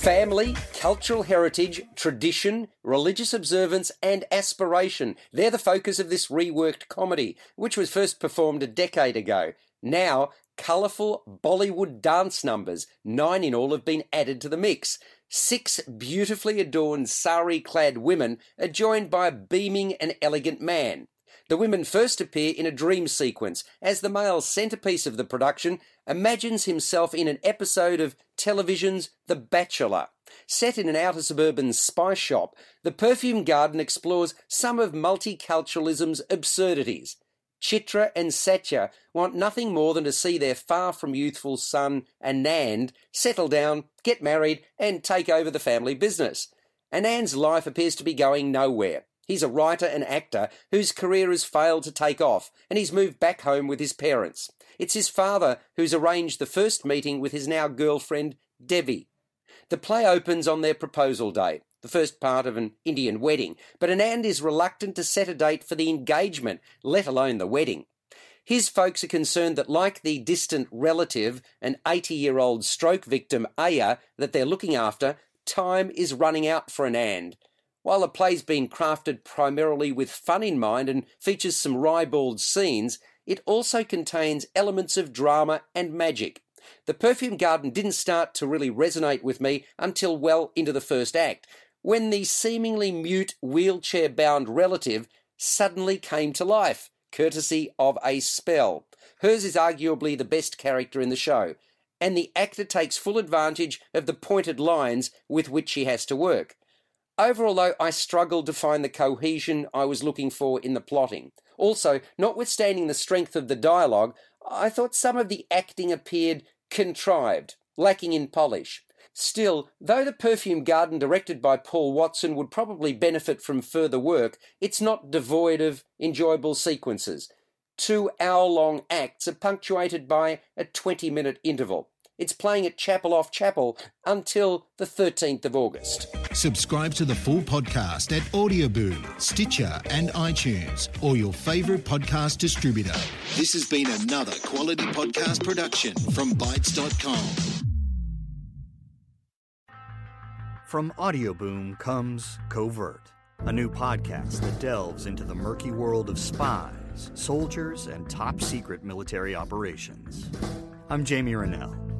Family, cultural heritage, tradition, religious observance, and aspiration. They're the focus of this reworked comedy, which was first performed a decade ago. Now, colourful Bollywood dance numbers, nine in all, have been added to the mix. Six beautifully adorned sari clad women are joined by a beaming and elegant man. The women first appear in a dream sequence as the male centerpiece of the production imagines himself in an episode of television's The Bachelor. Set in an outer suburban spice shop, The Perfume Garden explores some of multiculturalism's absurdities. Chitra and Satya want nothing more than to see their far from youthful son Anand settle down, get married, and take over the family business. Anand's life appears to be going nowhere. He's a writer and actor whose career has failed to take off, and he's moved back home with his parents. It's his father who's arranged the first meeting with his now girlfriend, Devi. The play opens on their proposal day, the first part of an Indian wedding, but Anand is reluctant to set a date for the engagement, let alone the wedding. His folks are concerned that, like the distant relative, an 80 year old stroke victim, Aya, that they're looking after, time is running out for Anand. While the play's been crafted primarily with fun in mind and features some ribald scenes, it also contains elements of drama and magic. The Perfume Garden didn't start to really resonate with me until well into the first act, when the seemingly mute wheelchair bound relative suddenly came to life, courtesy of a spell. Hers is arguably the best character in the show, and the actor takes full advantage of the pointed lines with which she has to work. Overall, though, I struggled to find the cohesion I was looking for in the plotting. Also, notwithstanding the strength of the dialogue, I thought some of the acting appeared contrived, lacking in polish. Still, though the Perfume Garden directed by Paul Watson would probably benefit from further work, it's not devoid of enjoyable sequences. Two hour long acts are punctuated by a 20 minute interval. It's playing at Chapel off Chapel until the 13th of August. Subscribe to the full podcast at Audioboom, Stitcher, and iTunes, or your favourite podcast distributor. This has been another quality podcast production from Bytes.com. From Audioboom comes Covert, a new podcast that delves into the murky world of spies, soldiers, and top secret military operations. I'm Jamie Rennell